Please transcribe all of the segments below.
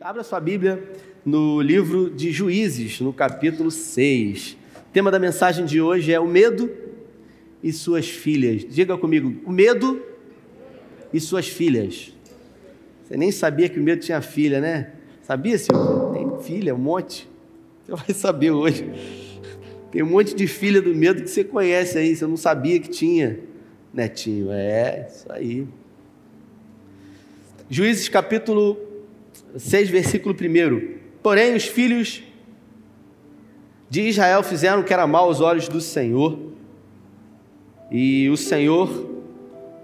Abra sua Bíblia no livro de Juízes, no capítulo 6. O tema da mensagem de hoje é o medo e suas filhas. Diga comigo, o medo e suas filhas. Você nem sabia que o medo tinha filha, né? Sabia, Silvia? Tem filha, um monte. Você vai saber hoje. Tem um monte de filha do medo que você conhece aí, você não sabia que tinha. Netinho, é, isso aí. Juízes capítulo 6, versículo 1. Porém, os filhos de Israel fizeram o que era mal aos olhos do Senhor, e o Senhor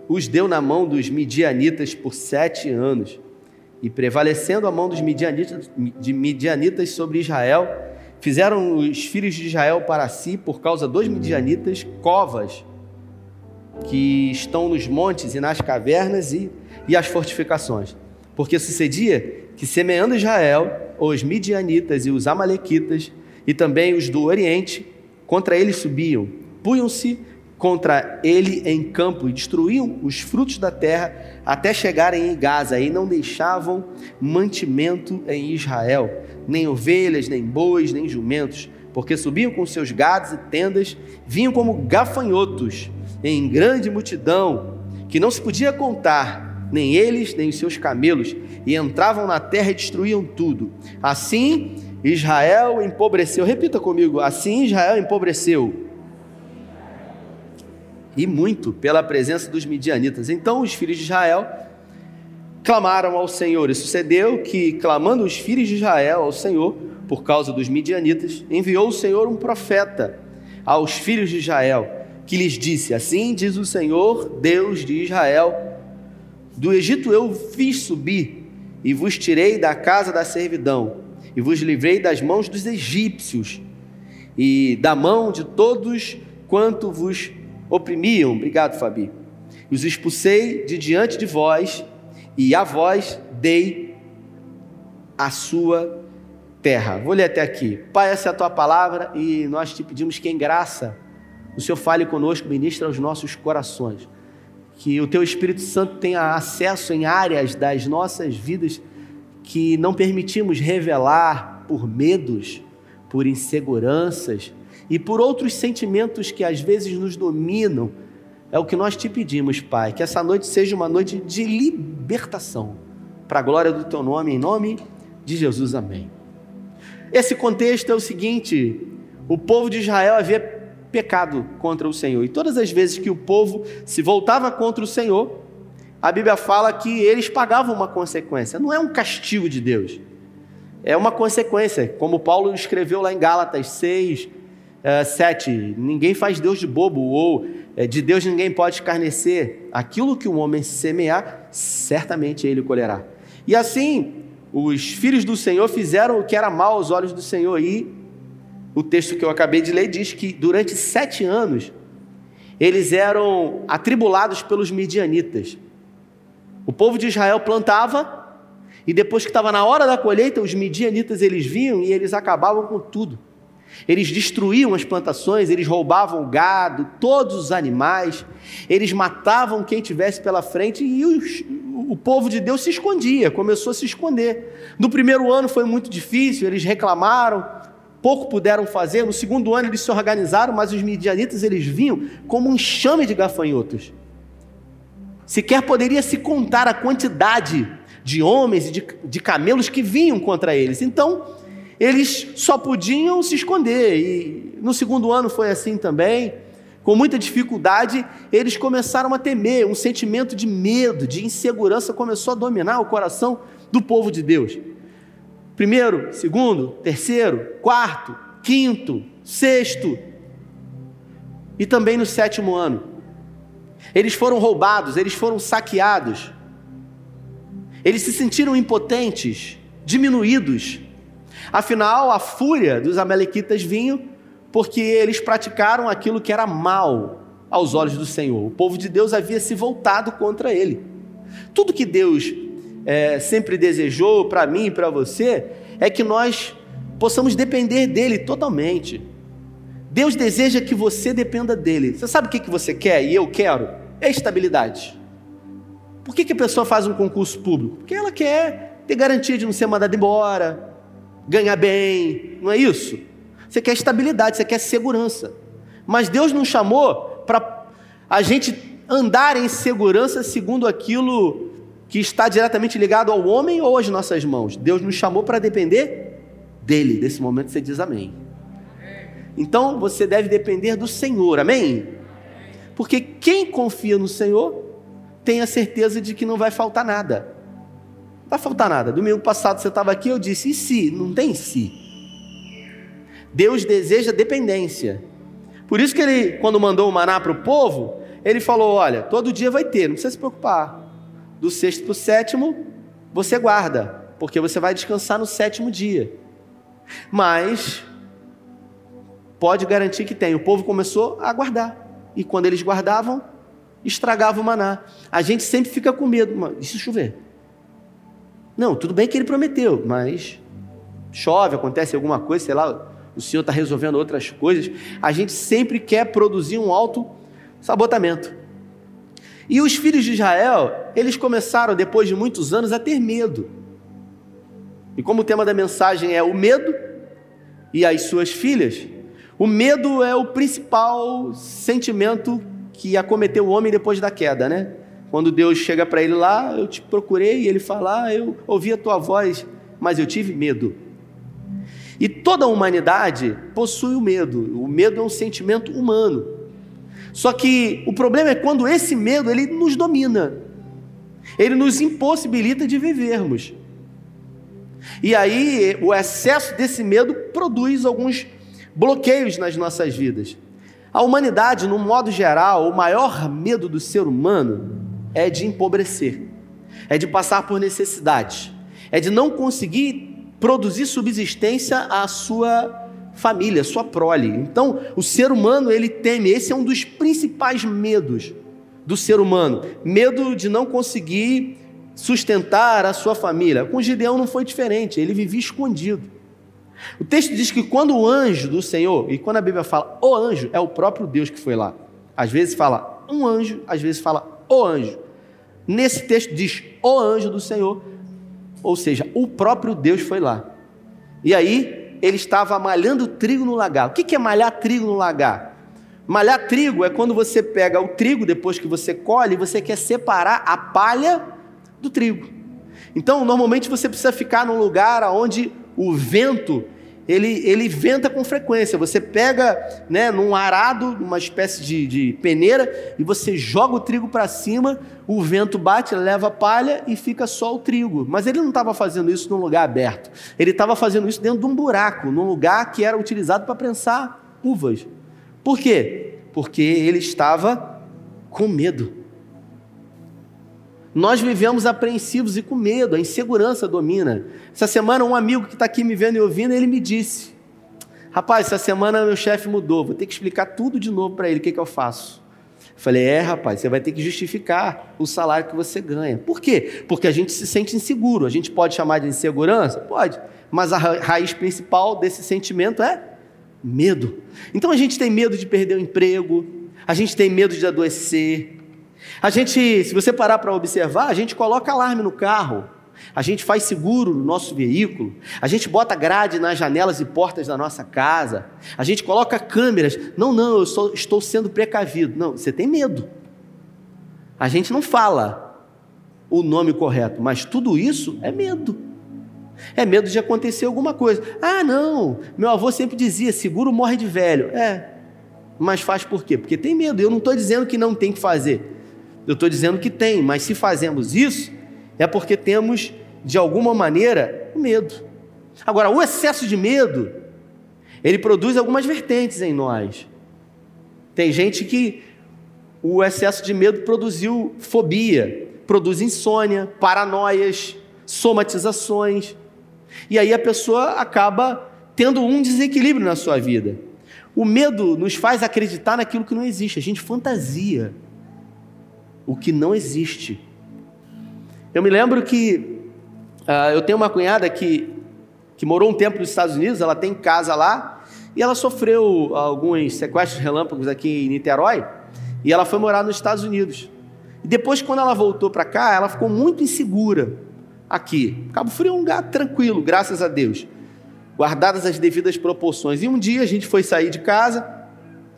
os deu na mão dos midianitas por sete anos. E prevalecendo a mão dos midianitas, de midianitas sobre Israel, fizeram os filhos de Israel para si, por causa dos midianitas, covas que estão nos montes e nas cavernas e, e as fortificações. Porque sucedia que, semeando Israel, os midianitas e os amalequitas, e também os do Oriente, contra ele subiam, punham-se contra ele em campo e destruíam os frutos da terra até chegarem em Gaza e não deixavam mantimento em Israel, nem ovelhas, nem bois, nem jumentos, porque subiam com seus gados e tendas, vinham como gafanhotos em grande multidão, que não se podia contar, nem eles, nem os seus camelos, e entravam na terra e destruíam tudo. Assim Israel empobreceu. Repita comigo: assim Israel empobreceu. E muito pela presença dos midianitas. Então os filhos de Israel clamaram ao Senhor. E sucedeu que, clamando os filhos de Israel ao Senhor, por causa dos midianitas, enviou o Senhor um profeta aos filhos de Israel, que lhes disse: Assim diz o Senhor, Deus de Israel do Egito eu fiz subir e vos tirei da casa da servidão e vos livrei das mãos dos egípcios e da mão de todos quanto vos oprimiam. Obrigado, Fabi. Os expulsei de diante de vós e a vós dei a sua terra. Vou ler até aqui. Pai, essa é a tua palavra e nós te pedimos que em graça o Senhor fale conosco, ministra aos nossos corações que o teu Espírito Santo tenha acesso em áreas das nossas vidas que não permitimos revelar por medos, por inseguranças e por outros sentimentos que às vezes nos dominam. É o que nós te pedimos, Pai, que essa noite seja uma noite de libertação, para a glória do teu nome, em nome de Jesus, amém. Esse contexto é o seguinte: o povo de Israel havia pecado contra o Senhor. E todas as vezes que o povo se voltava contra o Senhor, a Bíblia fala que eles pagavam uma consequência. Não é um castigo de Deus, é uma consequência. Como Paulo escreveu lá em Gálatas 6, 7: eh, Ninguém faz Deus de bobo, ou eh, de Deus ninguém pode escarnecer. Aquilo que um homem semear, certamente ele colherá. E assim, os filhos do Senhor fizeram o que era mal aos olhos do Senhor, e o texto que eu acabei de ler diz que durante sete anos eles eram atribulados pelos midianitas. O povo de Israel plantava e depois que estava na hora da colheita, os midianitas eles vinham e eles acabavam com tudo. Eles destruíam as plantações, eles roubavam gado, todos os animais, eles matavam quem tivesse pela frente e os, o povo de Deus se escondia, começou a se esconder. No primeiro ano foi muito difícil, eles reclamaram, pouco puderam fazer. No segundo ano eles se organizaram, mas os midianitas eles vinham como um enxame de gafanhotos. Sequer poderia se contar a quantidade de homens e de, de camelos que vinham contra eles. Então, eles só podiam se esconder. E no segundo ano foi assim também. Com muita dificuldade, eles começaram a temer, um sentimento de medo, de insegurança começou a dominar o coração do povo de Deus. Primeiro, segundo, terceiro, quarto, quinto, sexto e também no sétimo ano. Eles foram roubados, eles foram saqueados. Eles se sentiram impotentes, diminuídos. Afinal, a fúria dos amalequitas vinha porque eles praticaram aquilo que era mal aos olhos do Senhor. O povo de Deus havia se voltado contra ele. Tudo que Deus é, sempre desejou para mim e para você é que nós possamos depender dele totalmente. Deus deseja que você dependa dele. Você sabe o que, que você quer e eu quero? É estabilidade. Por que, que a pessoa faz um concurso público? Porque ela quer ter garantia de não ser mandado embora, ganhar bem, não é isso? Você quer estabilidade, você quer segurança. Mas Deus não chamou para a gente andar em segurança segundo aquilo que está diretamente ligado ao homem ou às nossas mãos. Deus nos chamou para depender dele. Desse momento você diz amém. Então você deve depender do Senhor, amém? Porque quem confia no Senhor tem a certeza de que não vai faltar nada. Não vai faltar nada. Domingo passado você estava aqui, eu disse, e se? Não tem se. Deus deseja dependência. Por isso que ele, quando mandou o maná para o povo, ele falou: olha, todo dia vai ter, não precisa se preocupar. Do sexto para o sétimo, você guarda, porque você vai descansar no sétimo dia. Mas pode garantir que tem. O povo começou a guardar. E quando eles guardavam, estragava o maná. A gente sempre fica com medo. E se chover? Não, tudo bem que ele prometeu, mas chove, acontece alguma coisa, sei lá, o Senhor está resolvendo outras coisas. A gente sempre quer produzir um alto sabotamento. E os filhos de Israel, eles começaram, depois de muitos anos, a ter medo. E como o tema da mensagem é o medo e as suas filhas, o medo é o principal sentimento que acometeu o homem depois da queda, né? Quando Deus chega para ele lá, eu te procurei, e ele fala: ah, Eu ouvi a tua voz, mas eu tive medo. E toda a humanidade possui o medo. O medo é um sentimento humano. Só que o problema é quando esse medo ele nos domina. Ele nos impossibilita de vivermos. E aí o excesso desse medo produz alguns bloqueios nas nossas vidas. A humanidade, no modo geral, o maior medo do ser humano é de empobrecer, é de passar por necessidade, é de não conseguir produzir subsistência à sua família, sua prole. Então, o ser humano, ele teme, esse é um dos principais medos do ser humano, medo de não conseguir sustentar a sua família. Com Gideão não foi diferente, ele vivia escondido. O texto diz que quando o anjo do Senhor, e quando a Bíblia fala o anjo, é o próprio Deus que foi lá. Às vezes fala um anjo, às vezes fala o anjo. Nesse texto diz o anjo do Senhor, ou seja, o próprio Deus foi lá. E aí, ele estava malhando trigo no lagar. O que é malhar trigo no lagar? Malhar trigo é quando você pega o trigo, depois que você colhe, você quer separar a palha do trigo. Então, normalmente você precisa ficar num lugar onde o vento ele, ele venta com frequência. Você pega né, num arado, uma espécie de, de peneira, e você joga o trigo para cima, o vento bate, leva palha e fica só o trigo. Mas ele não estava fazendo isso num lugar aberto. Ele estava fazendo isso dentro de um buraco, num lugar que era utilizado para prensar uvas. Por quê? Porque ele estava com medo. Nós vivemos apreensivos e com medo, a insegurança domina. Essa semana, um amigo que está aqui me vendo e ouvindo, ele me disse: Rapaz, essa semana meu chefe mudou, vou ter que explicar tudo de novo para ele, o que, que eu faço? Eu falei: É, rapaz, você vai ter que justificar o salário que você ganha. Por quê? Porque a gente se sente inseguro. A gente pode chamar de insegurança? Pode, mas a raiz principal desse sentimento é medo. Então a gente tem medo de perder o emprego, a gente tem medo de adoecer, a gente, se você parar para observar, a gente coloca alarme no carro, a gente faz seguro no nosso veículo, a gente bota grade nas janelas e portas da nossa casa, a gente coloca câmeras. Não, não, eu só estou sendo precavido. Não, você tem medo. A gente não fala o nome correto, mas tudo isso é medo. É medo de acontecer alguma coisa. Ah, não, meu avô sempre dizia: seguro morre de velho. É, mas faz por quê? Porque tem medo. Eu não estou dizendo que não tem que fazer. Eu estou dizendo que tem, mas se fazemos isso, é porque temos, de alguma maneira, medo. Agora, o excesso de medo, ele produz algumas vertentes em nós. Tem gente que o excesso de medo produziu fobia, produz insônia, paranoias, somatizações. E aí a pessoa acaba tendo um desequilíbrio na sua vida. O medo nos faz acreditar naquilo que não existe, a gente fantasia o que não existe. Eu me lembro que uh, eu tenho uma cunhada que, que morou um tempo nos Estados Unidos, ela tem casa lá, e ela sofreu alguns sequestros relâmpagos aqui em Niterói, e ela foi morar nos Estados Unidos. E depois, quando ela voltou para cá, ela ficou muito insegura, aqui. Cabo Frio é um lugar tranquilo, graças a Deus, guardadas as devidas proporções. E um dia a gente foi sair de casa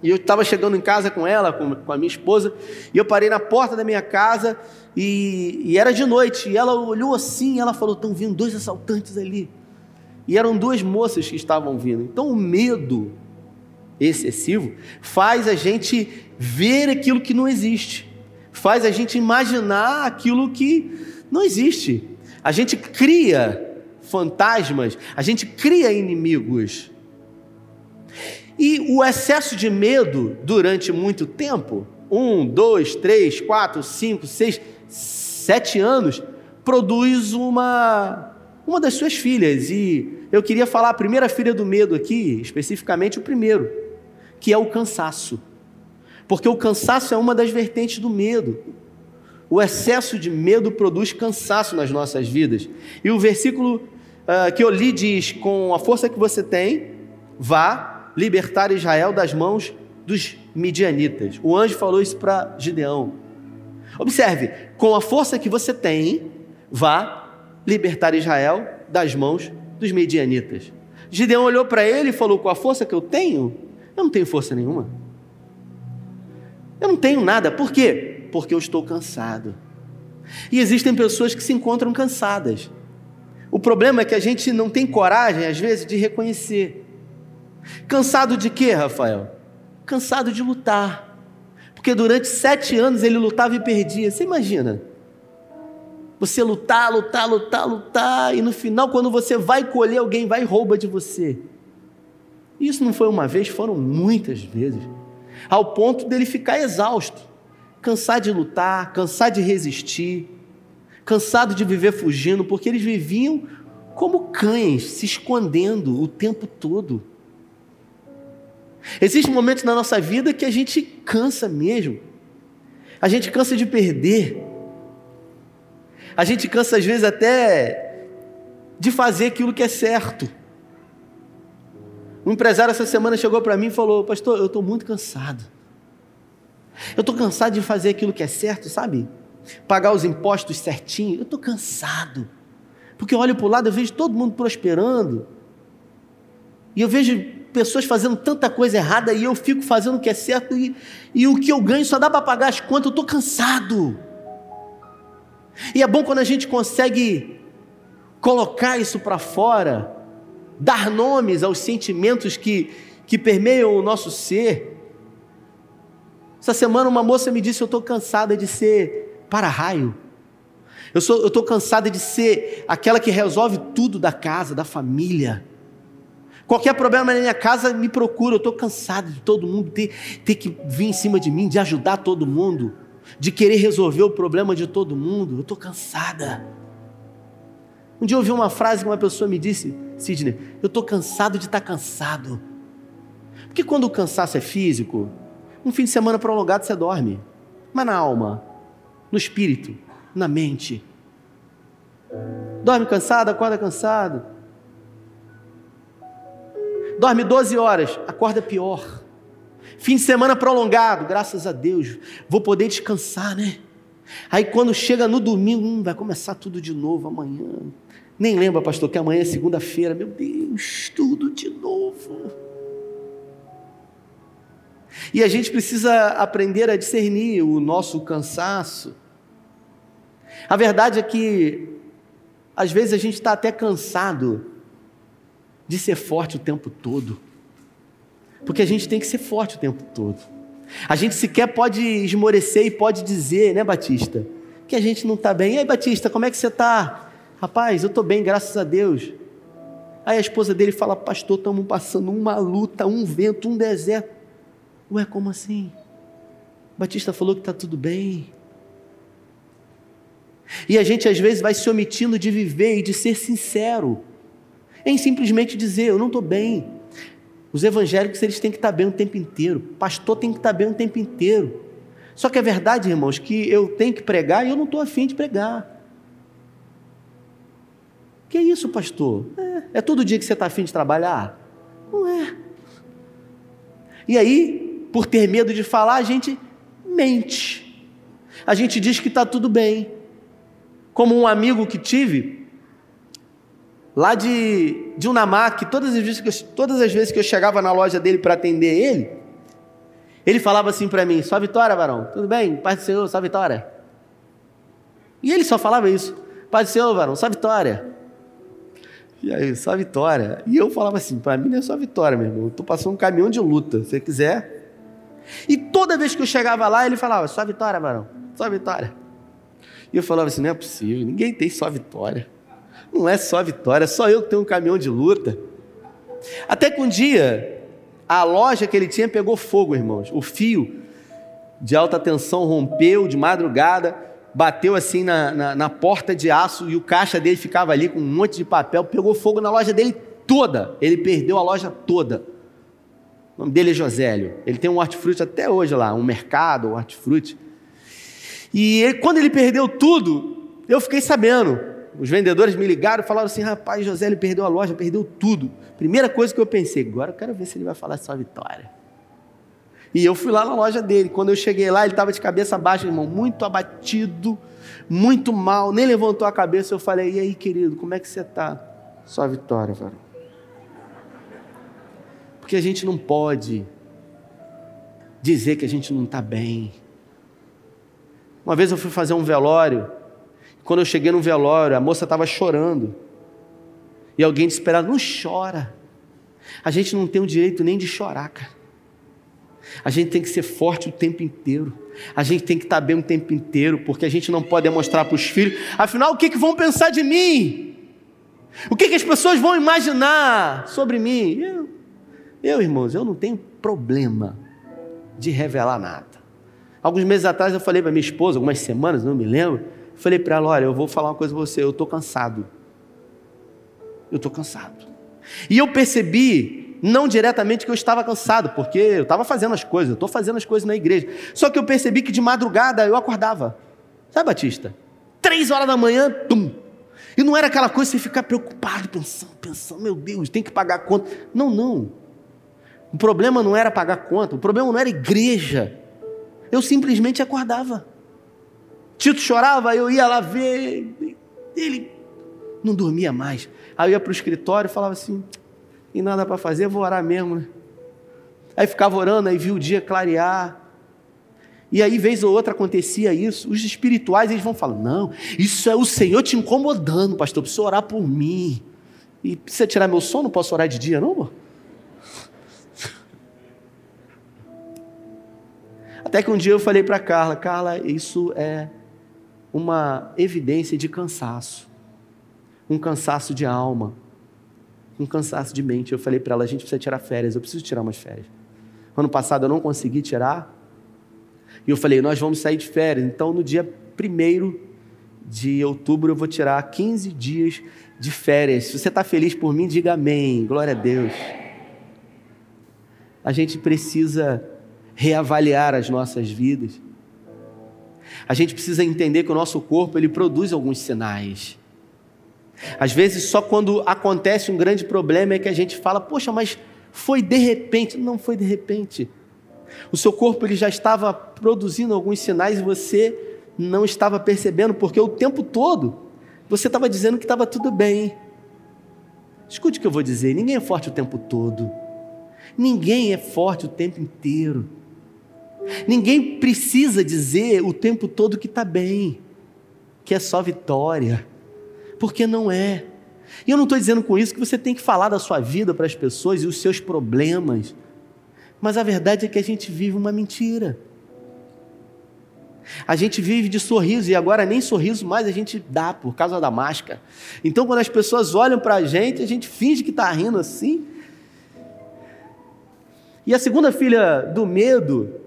e eu estava chegando em casa com ela, com, com, a minha esposa, e eu parei na porta da minha casa e, e era de noite. E ela olhou assim, e ela falou: "Estão vindo dois assaltantes ali". E eram duas moças que estavam vindo. Então o medo excessivo faz a gente ver aquilo que não existe, faz a gente imaginar aquilo que não existe. A gente cria fantasmas, a gente cria inimigos. E o excesso de medo durante muito tempo um, dois, três, quatro, cinco, seis, sete anos produz uma, uma das suas filhas. E eu queria falar a primeira filha do medo aqui, especificamente o primeiro, que é o cansaço. Porque o cansaço é uma das vertentes do medo. O excesso de medo produz cansaço nas nossas vidas. E o versículo uh, que eu li diz: Com a força que você tem, vá libertar Israel das mãos dos midianitas. O anjo falou isso para Gideão. Observe, com a força que você tem, vá libertar Israel das mãos dos midianitas. Gideão olhou para ele e falou: Com a força que eu tenho, eu não tenho força nenhuma. Eu não tenho nada. Por quê? Porque eu estou cansado. E existem pessoas que se encontram cansadas. O problema é que a gente não tem coragem, às vezes, de reconhecer. Cansado de quê, Rafael? Cansado de lutar. Porque durante sete anos ele lutava e perdia. Você imagina? Você lutar, lutar, lutar, lutar, e no final, quando você vai colher, alguém vai e rouba de você. Isso não foi uma vez, foram muitas vezes. Ao ponto dele ficar exausto, cansar de lutar, cansar de resistir, cansado de viver fugindo, porque eles viviam como cães, se escondendo o tempo todo. Existem momentos na nossa vida que a gente cansa mesmo. A gente cansa de perder. A gente cansa, às vezes, até de fazer aquilo que é certo. Um empresário essa semana chegou para mim e falou: Pastor, eu estou muito cansado. Eu estou cansado de fazer aquilo que é certo, sabe? Pagar os impostos certinho. Eu estou cansado. Porque eu olho para o lado, eu vejo todo mundo prosperando. E eu vejo pessoas fazendo tanta coisa errada e eu fico fazendo o que é certo e, e o que eu ganho só dá para pagar as contas, eu estou cansado. E é bom quando a gente consegue colocar isso para fora, dar nomes aos sentimentos que, que permeiam o nosso ser. Essa semana uma moça me disse: Eu estou cansada de ser para-raio. Eu estou cansada de ser aquela que resolve tudo da casa, da família. Qualquer problema na minha casa me procura. Eu estou cansado de todo mundo ter, ter que vir em cima de mim, de ajudar todo mundo, de querer resolver o problema de todo mundo. Eu estou cansada. Um dia eu ouvi uma frase que uma pessoa me disse, Sidney, eu estou cansado de estar tá cansado. Porque quando o cansaço é físico, um fim de semana prolongado você dorme. Mas na alma, no espírito, na mente. Dorme cansado, acorda cansado dorme 12 horas, acorda pior. Fim de semana prolongado, graças a Deus, vou poder descansar, né? Aí quando chega no domingo, hum, vai começar tudo de novo amanhã. Nem lembra, pastor, que amanhã é segunda-feira. Meu Deus, tudo de novo. E a gente precisa aprender a discernir o nosso cansaço. A verdade é que, às vezes, a gente está até cansado de ser forte o tempo todo. Porque a gente tem que ser forte o tempo todo. A gente sequer pode esmorecer e pode dizer, né, Batista, que a gente não está bem. E aí, Batista, como é que você está? Rapaz, eu estou bem, graças a Deus. Aí a esposa dele fala, pastor, estamos passando uma luta, um vento, um deserto. Ué, como assim? Batista falou que está tudo bem. E a gente às vezes vai se omitindo de viver e de ser sincero em simplesmente dizer: Eu não estou bem. Os evangélicos eles têm que estar bem o tempo inteiro, pastor tem que estar bem o tempo inteiro. Só que é verdade, irmãos, que eu tenho que pregar e eu não estou afim de pregar. Que é isso, pastor? É, é todo dia que você está afim de trabalhar? Não é. E aí, por ter medo de falar, a gente mente. A gente diz que está tudo bem. Como um amigo que tive, lá de, de Unamac, todas as, vezes que eu, todas as vezes que eu chegava na loja dele para atender ele, ele falava assim para mim: Só vitória, varão, tudo bem? Paz do Senhor, só vitória. E ele só falava isso: Paz do Senhor, varão, só vitória. E aí, só vitória. E eu falava assim: Para mim não é só vitória, meu irmão, eu estou passando um caminhão de luta, se você quiser. E toda vez que eu chegava lá, ele falava: Só vitória, varão, só vitória. E eu falava assim: Não é possível, ninguém tem só vitória. Não é só vitória, só eu que tenho um caminhão de luta. Até que um dia, a loja que ele tinha pegou fogo, irmãos. O fio de alta tensão rompeu de madrugada, bateu assim na, na, na, porta de aço e o caixa dele ficava ali com um monte de papel, pegou fogo na loja dele toda. Ele perdeu a loja toda. O nome dele é Josélio. Ele tem um hortifruti até hoje lá, um mercado, um hortifruti. E ele, quando ele perdeu tudo, eu fiquei sabendo. Os vendedores me ligaram e falaram assim: rapaz, José ele perdeu a loja, perdeu tudo. Primeira coisa que eu pensei, agora eu quero ver se ele vai falar só vitória. E eu fui lá na loja dele. Quando eu cheguei lá, ele estava de cabeça baixa, irmão, muito abatido, muito mal, nem levantou a cabeça. Eu falei: e aí, querido, como é que você está? Só vitória, varão. Porque a gente não pode dizer que a gente não está bem. Uma vez eu fui fazer um velório quando eu cheguei no velório, a moça estava chorando. E alguém ela: Não chora. A gente não tem o direito nem de chorar, cara. A gente tem que ser forte o tempo inteiro. A gente tem que estar bem o tempo inteiro, porque a gente não pode demonstrar para os filhos. Afinal, o que, que vão pensar de mim? O que, que as pessoas vão imaginar sobre mim? Eu, eu, irmãos, eu não tenho problema de revelar nada. Alguns meses atrás eu falei para minha esposa, algumas semanas, não me lembro. Falei para ela: olha, eu vou falar uma coisa para você, eu estou cansado. Eu estou cansado. E eu percebi, não diretamente que eu estava cansado, porque eu estava fazendo as coisas, eu estou fazendo as coisas na igreja. Só que eu percebi que de madrugada eu acordava. Sabe, Batista? Três horas da manhã, tum. E não era aquela coisa de você ficar preocupado, pensando, pensando, meu Deus, tem que pagar conta. Não, não. O problema não era pagar conta, o problema não era igreja. Eu simplesmente acordava. Tito chorava, eu ia lá ver, ele não dormia mais. Aí eu ia para o escritório e falava assim: e nada para fazer, vou orar mesmo, né? Aí ficava orando, aí via o dia clarear. E aí, vez ou outra, acontecia isso. Os espirituais, eles vão falar: não, isso é o Senhor te incomodando, pastor, precisa orar por mim. E precisa tirar meu sono, não posso orar de dia, não, amor? Até que um dia eu falei para Carla: Carla, isso é uma evidência de cansaço, um cansaço de alma, um cansaço de mente. Eu falei para ela: a gente precisa tirar férias, eu preciso tirar umas férias. Ano passado eu não consegui tirar, e eu falei: nós vamos sair de férias, então no dia 1 de outubro eu vou tirar 15 dias de férias. Se você está feliz por mim, diga amém, glória a Deus. A gente precisa reavaliar as nossas vidas. A gente precisa entender que o nosso corpo ele produz alguns sinais. Às vezes, só quando acontece um grande problema é que a gente fala: "Poxa, mas foi de repente". Não foi de repente. O seu corpo ele já estava produzindo alguns sinais e você não estava percebendo, porque o tempo todo você estava dizendo que estava tudo bem. Escute o que eu vou dizer: ninguém é forte o tempo todo. Ninguém é forte o tempo inteiro. Ninguém precisa dizer o tempo todo que está bem, que é só vitória, porque não é. E eu não estou dizendo com isso que você tem que falar da sua vida para as pessoas e os seus problemas, mas a verdade é que a gente vive uma mentira. A gente vive de sorriso e agora nem sorriso mais a gente dá por causa da máscara. Então, quando as pessoas olham para a gente, a gente finge que está rindo assim. E a segunda filha do medo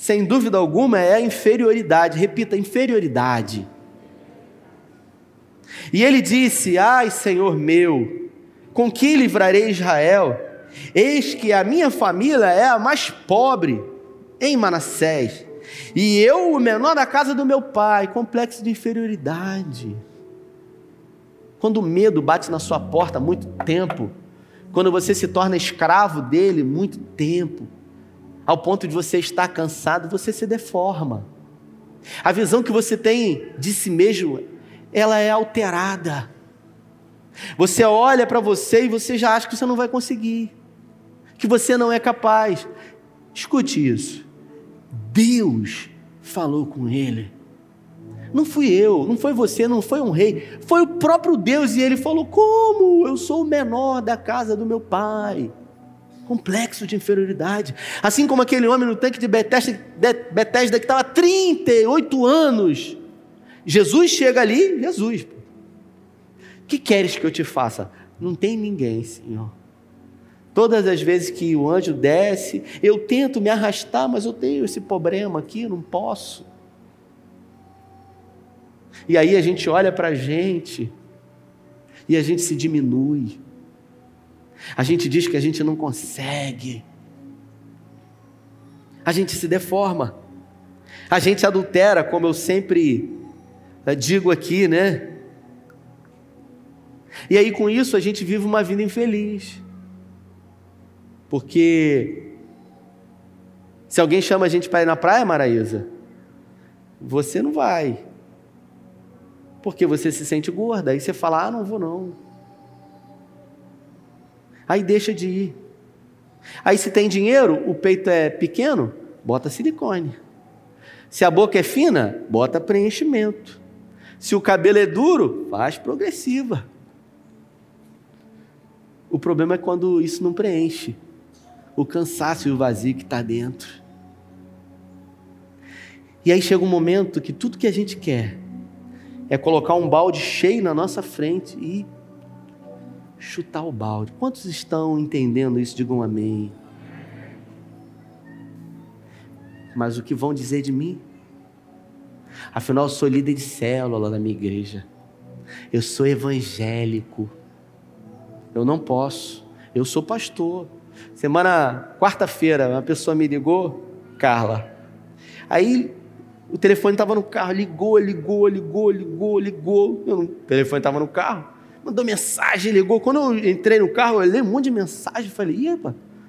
sem dúvida alguma, é a inferioridade. Repita, inferioridade. E ele disse: Ai, Senhor meu, com que livrarei Israel? Eis que a minha família é a mais pobre em Manassés, e eu o menor da casa do meu pai. Complexo de inferioridade. Quando o medo bate na sua porta há muito tempo, quando você se torna escravo dele muito tempo, ao ponto de você estar cansado, você se deforma. A visão que você tem de si mesmo, ela é alterada. Você olha para você e você já acha que você não vai conseguir, que você não é capaz. Escute isso. Deus falou com ele. Não fui eu, não foi você, não foi um rei, foi o próprio Deus e ele falou: Como? Eu sou o menor da casa do meu pai. Complexo de inferioridade. Assim como aquele homem no tanque de Betesda, Betesda que estava 38 anos. Jesus chega ali, Jesus. Que queres que eu te faça? Não tem ninguém, Senhor. Todas as vezes que o anjo desce, eu tento me arrastar, mas eu tenho esse problema aqui, não posso. E aí a gente olha para a gente e a gente se diminui. A gente diz que a gente não consegue. A gente se deforma. A gente adultera, como eu sempre eh, digo aqui, né? E aí com isso a gente vive uma vida infeliz. Porque se alguém chama a gente para ir na praia, Maraísa, você não vai. Porque você se sente gorda. Aí você fala: ah, não vou não. Aí deixa de ir. Aí se tem dinheiro, o peito é pequeno, bota silicone. Se a boca é fina, bota preenchimento. Se o cabelo é duro, faz progressiva. O problema é quando isso não preenche o cansaço e o vazio que está dentro. E aí chega um momento que tudo que a gente quer é colocar um balde cheio na nossa frente e chutar o balde. Quantos estão entendendo isso? Digam amém. Mas o que vão dizer de mim? Afinal, eu sou líder de célula na minha igreja. Eu sou evangélico. Eu não posso. Eu sou pastor. Semana quarta-feira, uma pessoa me ligou, Carla. Aí o telefone estava no carro, ligou, ligou, ligou, ligou, ligou. Eu, o telefone estava no carro, mandou mensagem, ligou. Quando eu entrei no carro, eu olhei um monte de mensagem, falei, ih,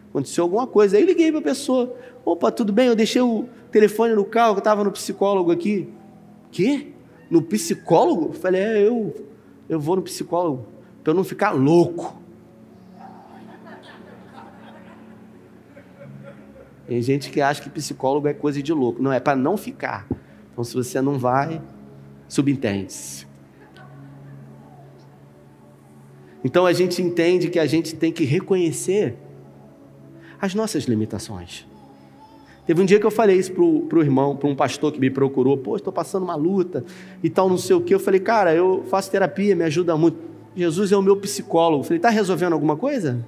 aconteceu alguma coisa. Aí liguei para a pessoa, opa, tudo bem? Eu deixei o telefone no carro, eu estava no psicólogo aqui. Quê? No psicólogo? falei, é, eu, eu vou no psicólogo, para eu não ficar louco. Tem gente que acha que psicólogo é coisa de louco. Não, é para não ficar. Então, se você não vai, subentende-se. Então, a gente entende que a gente tem que reconhecer as nossas limitações. Teve um dia que eu falei isso para o irmão, para um pastor que me procurou. Pô, estou passando uma luta e tal, não sei o que. Eu falei, cara, eu faço terapia, me ajuda muito. Jesus é o meu psicólogo. Eu falei, está resolvendo alguma coisa?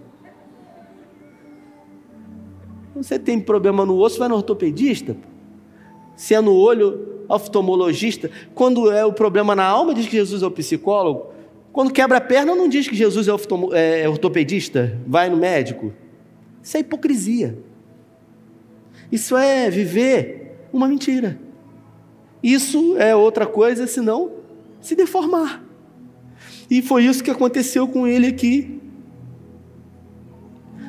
Você tem problema no osso, vai no ortopedista. Se é no olho, oftalmologista. Quando é o problema na alma, diz que Jesus é o psicólogo. Quando quebra a perna, não diz que Jesus é, é, é ortopedista. Vai no médico. Isso é hipocrisia. Isso é viver uma mentira. Isso é outra coisa senão se deformar. E foi isso que aconteceu com ele aqui.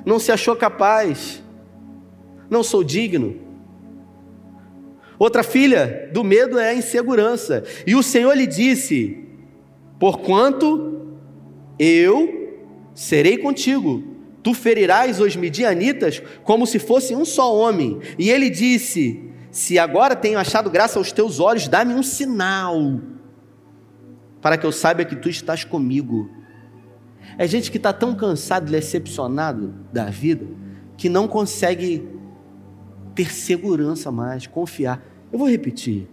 Não se achou capaz não sou digno. Outra filha do medo é a insegurança. E o Senhor lhe disse: Porquanto eu serei contigo, tu ferirás os midianitas como se fosse um só homem. E ele disse: Se agora tenho achado graça aos teus olhos, dá-me um sinal, para que eu saiba que tu estás comigo. É gente que está tão cansado, decepcionado da vida, que não consegue ter segurança mais, confiar. Eu vou repetir.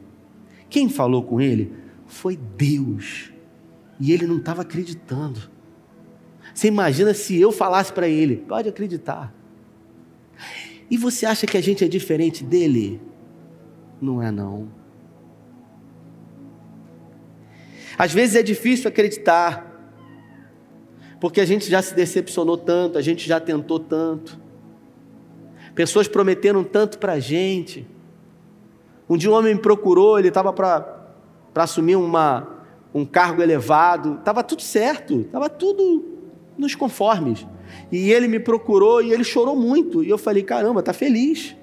Quem falou com ele foi Deus. E ele não estava acreditando. Você imagina se eu falasse para ele: pode acreditar. E você acha que a gente é diferente dele? Não é, não. Às vezes é difícil acreditar, porque a gente já se decepcionou tanto, a gente já tentou tanto. Pessoas prometeram tanto para a gente. Um dia um homem me procurou, ele estava para assumir uma, um cargo elevado, estava tudo certo, estava tudo nos conformes. E ele me procurou e ele chorou muito. E eu falei: caramba, está feliz.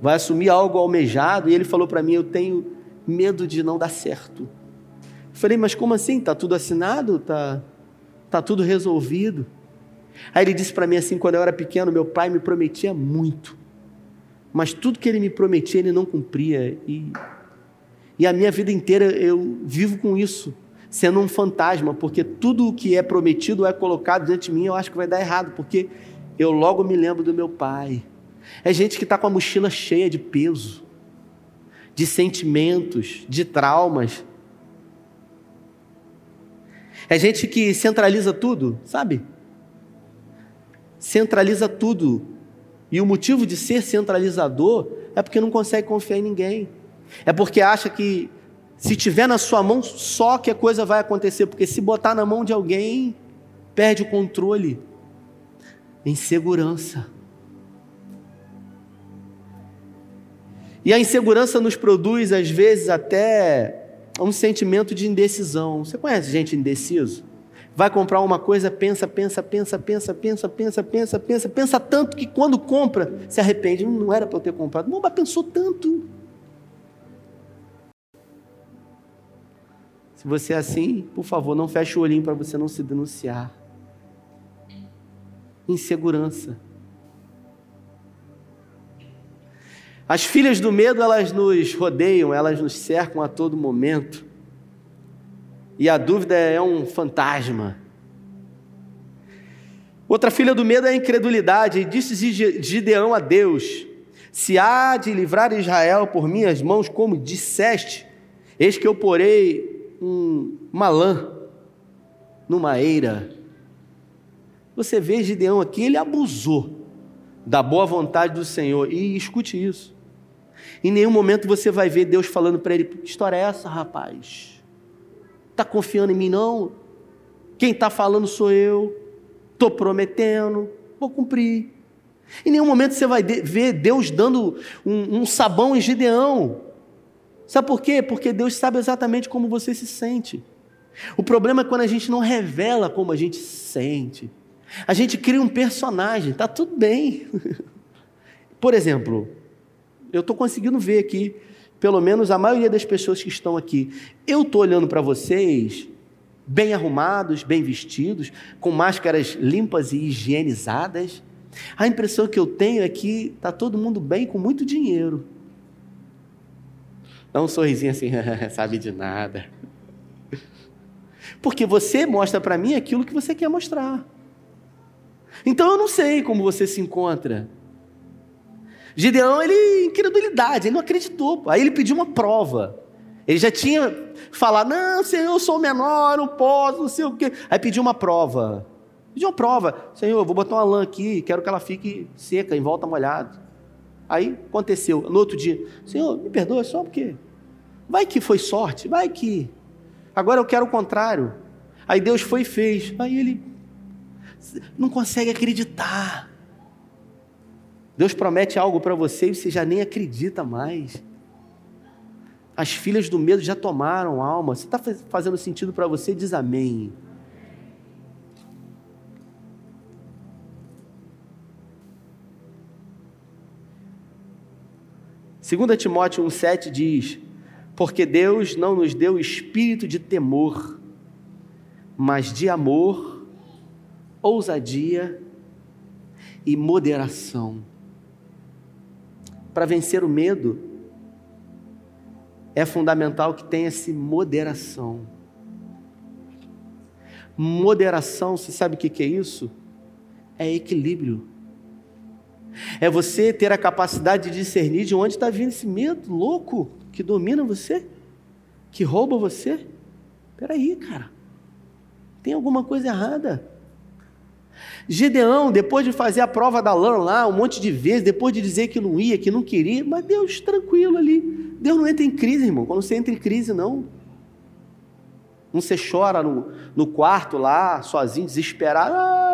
Vai assumir algo almejado. E ele falou para mim: eu tenho medo de não dar certo. Eu falei, mas como assim? Tá tudo assinado? Tá, tá tudo resolvido? Aí ele disse para mim assim: quando eu era pequeno, meu pai me prometia muito, mas tudo que ele me prometia ele não cumpria. E, e a minha vida inteira eu vivo com isso, sendo um fantasma, porque tudo o que é prometido é colocado diante de mim, eu acho que vai dar errado, porque eu logo me lembro do meu pai. É gente que está com a mochila cheia de peso, de sentimentos, de traumas. É gente que centraliza tudo, sabe? Centraliza tudo. E o motivo de ser centralizador é porque não consegue confiar em ninguém. É porque acha que se tiver na sua mão só que a coisa vai acontecer, porque se botar na mão de alguém, perde o controle. Insegurança. E a insegurança nos produz, às vezes, até um sentimento de indecisão. Você conhece gente indeciso? Vai comprar uma coisa, pensa, pensa, pensa, pensa, pensa, pensa, pensa, pensa, pensa tanto que quando compra, se arrepende. Não era para eu ter comprado. Não, mas pensou tanto. Se você é assim, por favor, não feche o olhinho para você não se denunciar. Insegurança. As filhas do medo, elas nos rodeiam, elas nos cercam a todo momento. E a dúvida é um fantasma. Outra filha do medo é a incredulidade. E disse Gideão a Deus: Se há de livrar Israel por minhas mãos, como disseste, eis que eu porei um, uma lã numa eira. Você vê Gideão aqui, ele abusou da boa vontade do Senhor. E escute isso. Em nenhum momento você vai ver Deus falando para ele: Que história é essa, rapaz? Está confiando em mim, não? Quem está falando sou eu. Estou prometendo, vou cumprir. Em nenhum momento você vai ver Deus dando um, um sabão em Gideão. Sabe por quê? Porque Deus sabe exatamente como você se sente. O problema é quando a gente não revela como a gente se sente. A gente cria um personagem, tá tudo bem. Por exemplo, eu estou conseguindo ver aqui, pelo menos a maioria das pessoas que estão aqui. Eu estou olhando para vocês, bem arrumados, bem vestidos, com máscaras limpas e higienizadas. A impressão que eu tenho é que está todo mundo bem, com muito dinheiro. Dá um sorrisinho assim, sabe de nada. Porque você mostra para mim aquilo que você quer mostrar. Então eu não sei como você se encontra. Gideão, ele, incredulidade, ele não acreditou. Aí ele pediu uma prova. Ele já tinha falado, não, Senhor, eu sou menor, não posso, não sei o quê. Aí pediu uma prova. Pediu uma prova. Senhor, eu vou botar uma lã aqui, quero que ela fique seca, em volta molhada. Aí aconteceu. No outro dia, Senhor, me perdoa só porque. Vai que foi sorte, vai que. Agora eu quero o contrário. Aí Deus foi e fez. Aí ele não consegue acreditar. Deus promete algo para você e você já nem acredita mais. As filhas do medo já tomaram alma. Se está fazendo sentido para você, diz amém. Segunda Timóteo 1,7 diz: Porque Deus não nos deu espírito de temor, mas de amor, ousadia e moderação para vencer o medo, é fundamental que tenha-se moderação. Moderação, você sabe o que é isso? É equilíbrio. É você ter a capacidade de discernir de onde está vindo esse medo louco que domina você, que rouba você. Espera aí, cara. Tem alguma coisa errada. Gideão, depois de fazer a prova da lã lá, um monte de vezes, depois de dizer que não ia, que não queria, mas Deus tranquilo ali. Deus não entra em crise, irmão. Quando você entra em crise, não. Não você chora no, no quarto lá, sozinho, desesperado. Ah,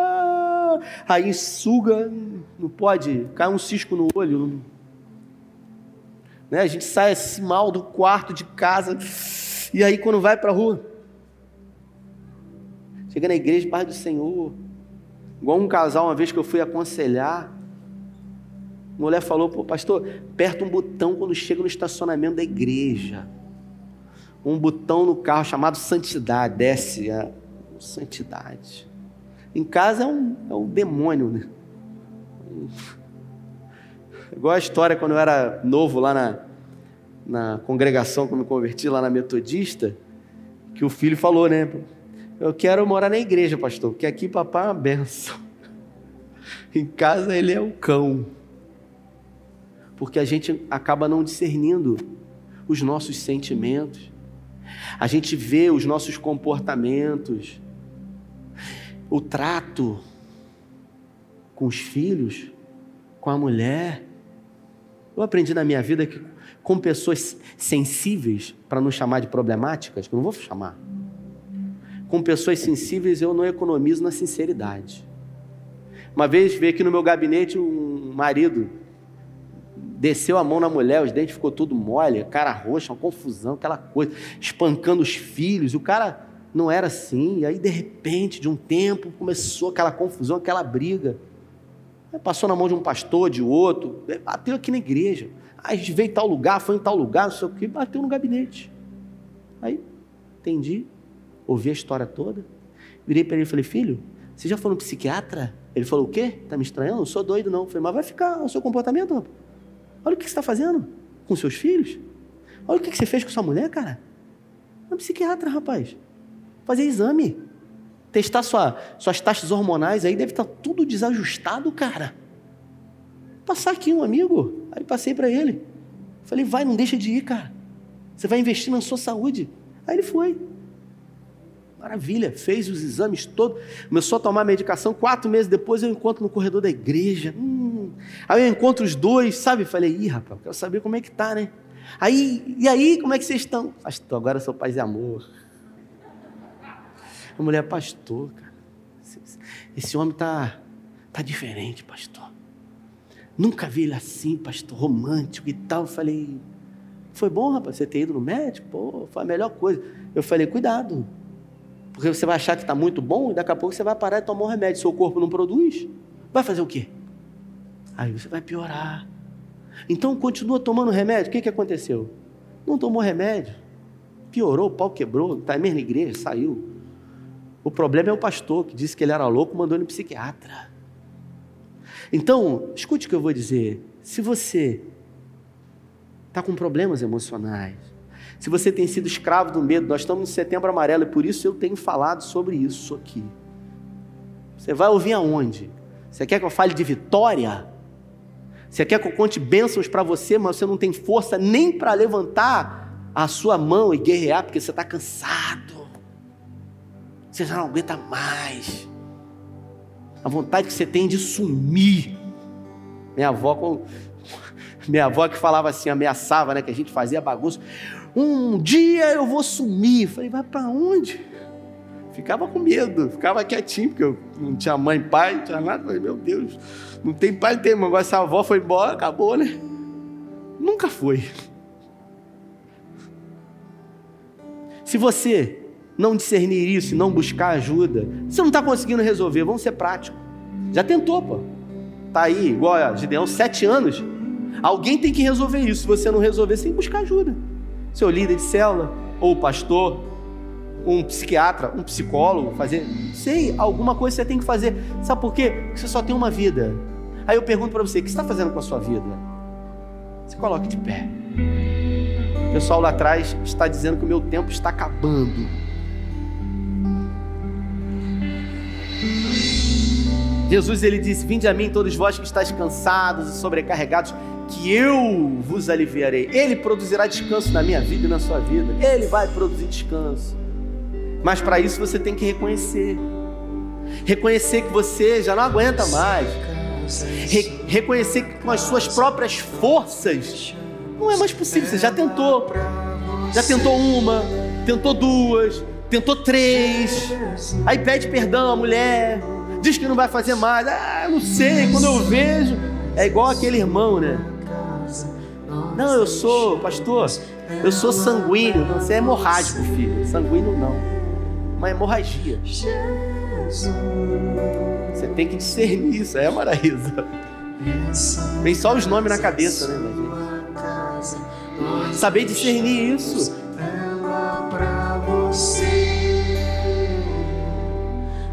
aí suga, não pode, cai um cisco no olho. Né? A gente sai assim mal do quarto de casa, e aí quando vai para a rua, chega na igreja, Pai do Senhor, Igual um casal, uma vez que eu fui aconselhar, a mulher falou, pô, pastor, aperta um botão quando chega no estacionamento da igreja. um botão no carro chamado santidade. Desce a santidade. Em casa é um, é um demônio, né? Igual a história quando eu era novo lá na, na congregação eu me converti, lá na Metodista, que o filho falou, né? Eu quero morar na igreja, pastor, porque aqui papai é uma benção. Em casa ele é o cão. Porque a gente acaba não discernindo os nossos sentimentos. A gente vê os nossos comportamentos, o trato com os filhos, com a mulher. Eu aprendi na minha vida que com pessoas sensíveis, para não chamar de problemáticas, que eu não vou chamar, com pessoas sensíveis eu não economizo na sinceridade. Uma vez veio aqui no meu gabinete um marido, desceu a mão na mulher, os dentes ficou tudo mole, cara roxa, uma confusão, aquela coisa, espancando os filhos, o cara não era assim, e aí de repente, de um tempo, começou aquela confusão, aquela briga. Aí passou na mão de um pastor, de outro, bateu aqui na igreja. Aí a gente veio em tal lugar, foi em tal lugar, não sei o que, bateu no gabinete. Aí, entendi, ouvi a história toda, virei para ele e falei, filho, você já foi no psiquiatra? Ele falou, o quê? Tá me estranhando? Não sou doido, não. Eu falei, mas vai ficar o seu comportamento, rapaz. Olha o que você está fazendo com seus filhos. Olha o que você fez com sua mulher, cara. É um psiquiatra, rapaz fazer exame, testar sua, suas taxas hormonais aí, deve estar tá tudo desajustado, cara. Passar aqui um amigo, aí passei para ele. Falei, vai, não deixa de ir, cara. Você vai investir na sua saúde. Aí ele foi. Maravilha, fez os exames todos, começou a tomar medicação. Quatro meses depois eu encontro no corredor da igreja. Hum. Aí eu encontro os dois, sabe? Falei, ih, rapaz, quero saber como é que tá, né? Aí, e aí, como é que vocês estão? Pastor, agora sou paz e amor. A mulher, pastor, cara, esse homem tá, tá diferente, pastor. Nunca vi ele assim, pastor, romântico e tal. Eu falei, foi bom, rapaz, você ter ido no médico? Pô, foi a melhor coisa. Eu falei, cuidado, porque você vai achar que está muito bom e daqui a pouco você vai parar de tomar um remédio. Seu corpo não produz, vai fazer o quê? Aí você vai piorar. Então continua tomando remédio. O que, que aconteceu? Não tomou remédio, piorou, o pau quebrou, está mesmo na igreja, saiu. O problema é o pastor que disse que ele era louco, mandou ele no psiquiatra. Então, escute o que eu vou dizer. Se você está com problemas emocionais, se você tem sido escravo do medo, nós estamos no setembro amarelo e por isso eu tenho falado sobre isso aqui. Você vai ouvir aonde? Você quer que eu fale de vitória? Você quer que eu conte bênçãos para você, mas você não tem força nem para levantar a sua mão e guerrear porque você está cansado. Você já não aguenta mais. A vontade que você tem de sumir. Minha avó, minha avó que falava assim, ameaçava, né? Que a gente fazia bagunça. Um dia eu vou sumir. Falei, vai para onde? Ficava com medo, ficava quietinho, porque eu não tinha mãe, pai, não tinha nada. Falei, meu Deus, não tem pai, não tem mãe. Agora essa avó foi embora, acabou, né? Nunca foi. Se você não discernir isso e não buscar ajuda, você não está conseguindo resolver, vamos ser práticos. Já tentou, pô. Tá aí, igual a Gideão, sete anos. Alguém tem que resolver isso. Se você não resolver, você tem que buscar ajuda. Seu líder de célula, ou pastor, um psiquiatra, um psicólogo, fazer. Sei, alguma coisa você tem que fazer. Sabe por quê? Porque você só tem uma vida. Aí eu pergunto para você: o que você está fazendo com a sua vida? Você coloque de pé. O pessoal lá atrás está dizendo que o meu tempo está acabando. Jesus ele disse: Vinde a mim, todos vós que estáis cansados e sobrecarregados, que eu vos aliviarei. Ele produzirá descanso na minha vida e na sua vida. Ele vai produzir descanso. Mas para isso você tem que reconhecer. Reconhecer que você já não aguenta mais. Re reconhecer que com as suas próprias forças não é mais possível. Você já tentou. Já tentou uma, tentou duas, tentou três. Aí pede perdão à mulher diz que não vai fazer mais. Ah, não sei, quando eu vejo. É igual aquele irmão, né? Não, eu sou, pastor, eu sou sanguíneo. Você é hemorrágico, filho. Sanguíneo não. Uma hemorragia. Você tem que discernir isso, é, Maraísa? Vem só os nomes na cabeça, né, minha gente? Saber discernir isso.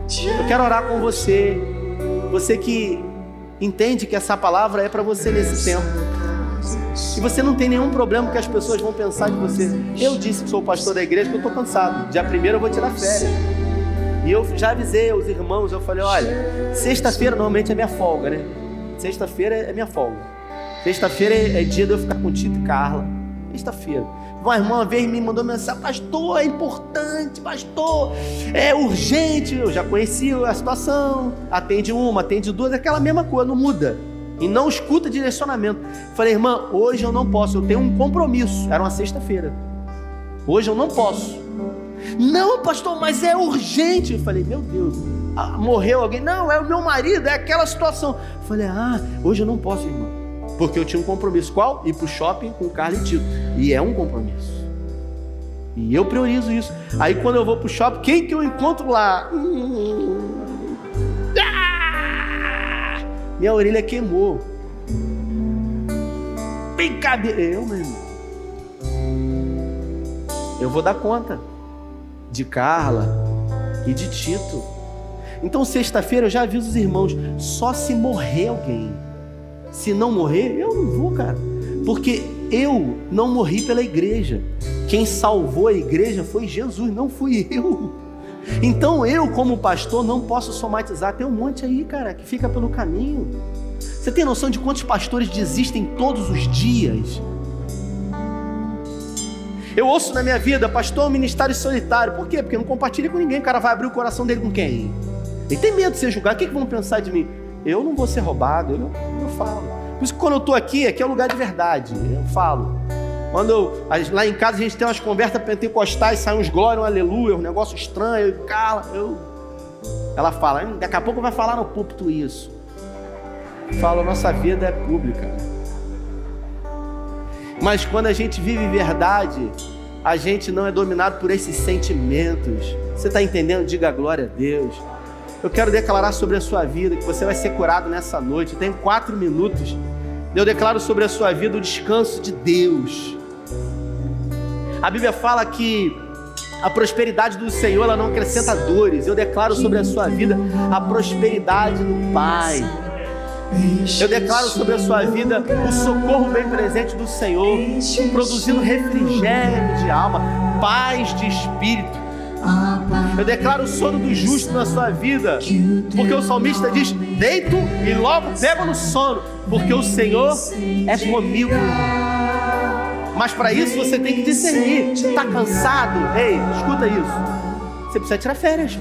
Eu quero orar com você, você que entende que essa palavra é para você nesse tempo. E você não tem nenhum problema que as pessoas vão pensar de você. Eu disse que sou pastor da igreja que eu estou cansado. Dia primeiro eu vou tirar férias. E eu já avisei os irmãos, eu falei, olha, sexta-feira normalmente é minha folga, né? Sexta-feira é minha folga. Sexta-feira é dia de eu ficar com Tito e Carla. Sexta-feira. Uma irmã uma vez me mandou mensagem, pastor, é importante, pastor, é urgente. Eu já conhecia a situação. Atende uma, atende duas, é aquela mesma coisa, não muda. E não escuta direcionamento. Falei, irmã, hoje eu não posso, eu tenho um compromisso. Era uma sexta-feira. Hoje eu não posso. Não, pastor, mas é urgente. Eu falei, meu Deus, ah, morreu alguém? Não, é o meu marido, é aquela situação. Eu falei, ah, hoje eu não posso, irmão. Porque eu tinha um compromisso. Qual? Ir para o shopping com o Carlos e Tito. E é um compromisso. E eu priorizo isso. Aí quando eu vou para o shopping, quem que eu encontro lá? Ah! Minha orelha queimou. Cabelo. Eu, meu irmão. Eu vou dar conta de Carla e de Tito. Então, sexta-feira eu já aviso os irmãos: só se morrer alguém. Se não morrer, eu não vou, cara. Porque eu não morri pela igreja. Quem salvou a igreja foi Jesus, não fui eu. Então eu, como pastor, não posso somatizar. Tem um monte aí, cara, que fica pelo caminho. Você tem noção de quantos pastores desistem todos os dias? Eu ouço na minha vida, pastor, ministério solitário. Por quê? Porque não compartilha com ninguém. O cara vai abrir o coração dele com quem? Ele tem medo de ser julgado. O que, que vão pensar de mim? Eu não vou ser roubado. Eu, eu falo. Por isso que quando eu estou aqui, aqui é um lugar de verdade. Eu falo. Quando eu, lá em casa a gente tem umas conversas pentecostais, saem uns glória, um aleluia, um negócio estranho, eu, cala, eu. Ela fala, hum, daqui a pouco vai falar no púlpito isso. Falo, nossa vida é pública. Mas quando a gente vive verdade, a gente não é dominado por esses sentimentos. Você está entendendo? Diga glória a Deus. Eu quero declarar sobre a sua vida que você vai ser curado nessa noite. Tenho quatro minutos. Eu declaro sobre a sua vida o descanso de Deus. A Bíblia fala que a prosperidade do Senhor ela não acrescenta dores. Eu declaro sobre a sua vida a prosperidade do Pai. Eu declaro sobre a sua vida o socorro bem presente do Senhor, produzindo refrigério de alma, paz de espírito. Eu declaro o sono do justo na sua vida, porque o salmista diz: deito e logo pego no sono, porque o Senhor é comigo. Mas para isso você tem que discernir. Está cansado? Ei, escuta isso. Você precisa tirar férias.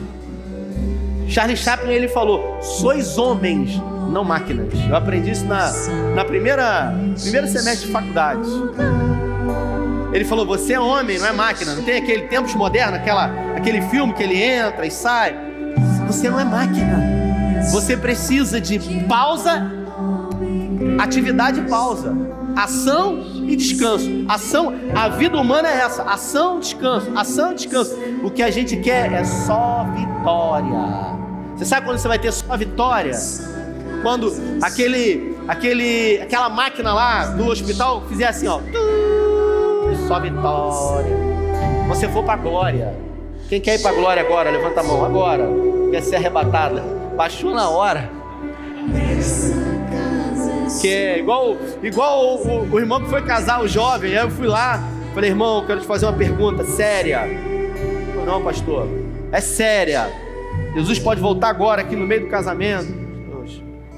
Charles Chaplin ele falou: sois homens não máquinas. Eu aprendi isso na, na primeira primeiro semestre de faculdade. Ele falou: você é homem, não é máquina. Não tem aquele tempos modernos, aquela, aquele filme que ele entra e sai. Você não é máquina. Você precisa de pausa, atividade e pausa, ação e descanso. Ação, a vida humana é essa: ação, descanso, ação, descanso. O que a gente quer é só vitória. Você sabe quando você vai ter só vitória? quando aquele, aquele, aquela máquina lá do hospital fizer assim, ó, só vitória. Você for para glória. Quem quer ir para glória agora? Levanta a mão agora. Quer ser arrebatada? Baixou na hora. Que é igual, igual o, o, o irmão que foi casar, o jovem. Aí eu fui lá, falei, irmão, quero te fazer uma pergunta séria. Não, pastor, é séria. Jesus pode voltar agora aqui no meio do casamento.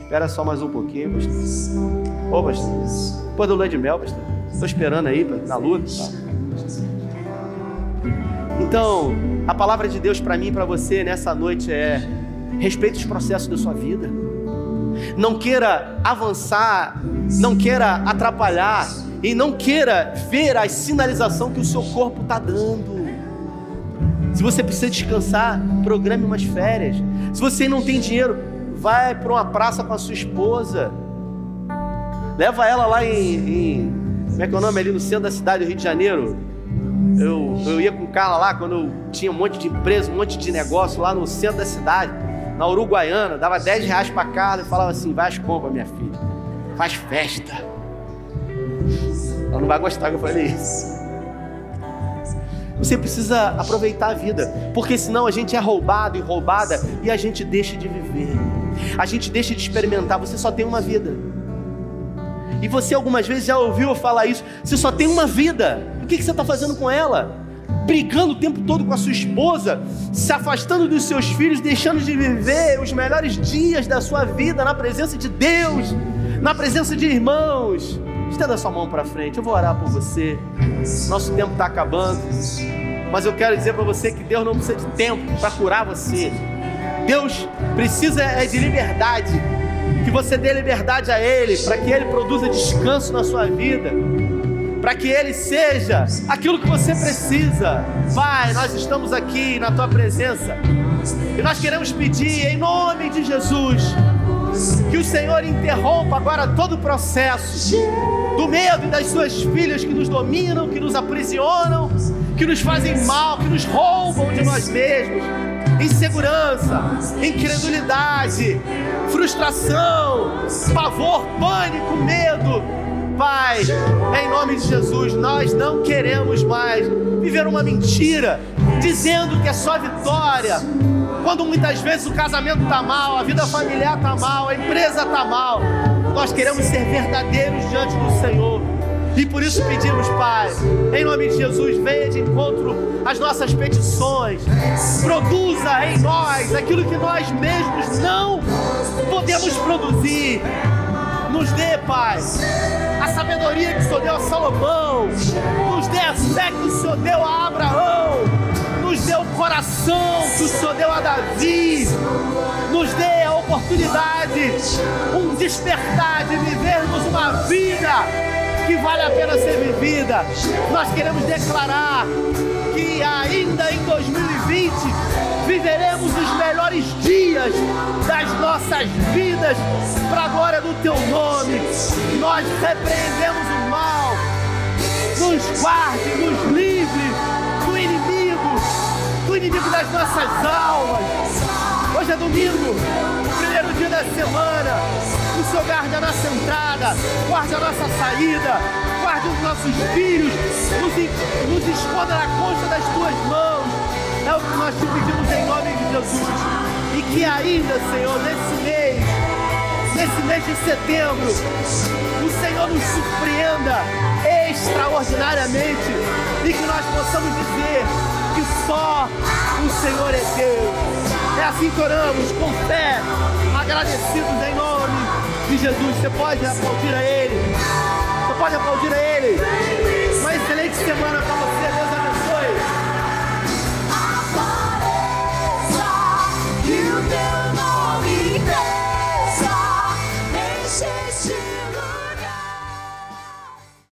Espera só mais um pouquinho, pastor. Ô, pastor. Pô, do lua de mel, pastor. Estou esperando aí na luta. Então, a palavra de Deus para mim e para você nessa noite é: respeite os processos da sua vida. Não queira avançar, não queira atrapalhar e não queira ver a sinalização que o seu corpo está dando. Se você precisa descansar, programe umas férias. Se você não tem dinheiro, vai para uma praça com a sua esposa. Leva ela lá em, em, Como é que é o nome ali no centro da cidade do Rio de Janeiro? Eu, eu ia com o Carla lá quando eu tinha um monte de empresa, um monte de negócio lá no centro da cidade, na Uruguaiana, dava 10 reais para Carla e falava assim: vai às compras, minha filha, faz festa. Ela não vai gostar que eu falei isso. Você precisa aproveitar a vida, porque senão a gente é roubado e roubada e a gente deixa de viver. A gente deixa de experimentar. Você só tem uma vida. E você algumas vezes já ouviu eu falar isso. Você só tem uma vida. O que você está fazendo com ela? Brigando o tempo todo com a sua esposa, se afastando dos seus filhos, deixando de viver os melhores dias da sua vida na presença de Deus, na presença de irmãos. Estenda sua mão para frente, eu vou orar por você. Nosso tempo está acabando, mas eu quero dizer para você que Deus não precisa de tempo para curar você. Deus precisa é de liberdade, que você dê liberdade a Ele, para que Ele produza descanso na sua vida, para que Ele seja aquilo que você precisa. Pai, nós estamos aqui na Tua presença e nós queremos pedir em nome de Jesus que o Senhor interrompa agora todo o processo do medo e das suas filhas que nos dominam, que nos aprisionam, que nos fazem mal, que nos roubam de nós mesmos. Insegurança, incredulidade, frustração, pavor, pânico, medo. Pai, em nome de Jesus, nós não queremos mais viver uma mentira dizendo que é só vitória, quando muitas vezes o casamento está mal, a vida familiar está mal, a empresa está mal, nós queremos ser verdadeiros diante do Senhor. E por isso pedimos, Pai, em nome de Jesus, venha de encontro às nossas petições, produza em nós aquilo que nós mesmos não podemos produzir. Nos dê, Pai, a sabedoria que o Senhor deu a Salomão, nos dê a fé que o Senhor deu a Abraão. Nos dê o coração que o Senhor deu a Davi, nos dê a oportunidade, um despertar de vivermos uma vida que vale a pena ser vivida. Nós queremos declarar que ainda em 2020 viveremos os melhores dias das nossas vidas para a glória do teu nome. Nós repreendemos o mal, nos guarde, nos livre inimigo das nossas almas. Hoje é domingo, primeiro dia da semana. O Senhor guarde a nossa entrada, guarde a nossa saída, guarde os nossos filhos, nos, nos esconda na concha das tuas mãos. É o que nós te pedimos em nome de Jesus. E que ainda, Senhor, nesse mês, nesse mês de setembro, o Senhor nos surpreenda extraordinariamente e que nós possamos dizer que só o Senhor é Deus. É assim que oramos, com fé, agradecidos em nome de Jesus. Você pode aplaudir a Ele. Você pode aplaudir a Ele. Uma excelente semana para você.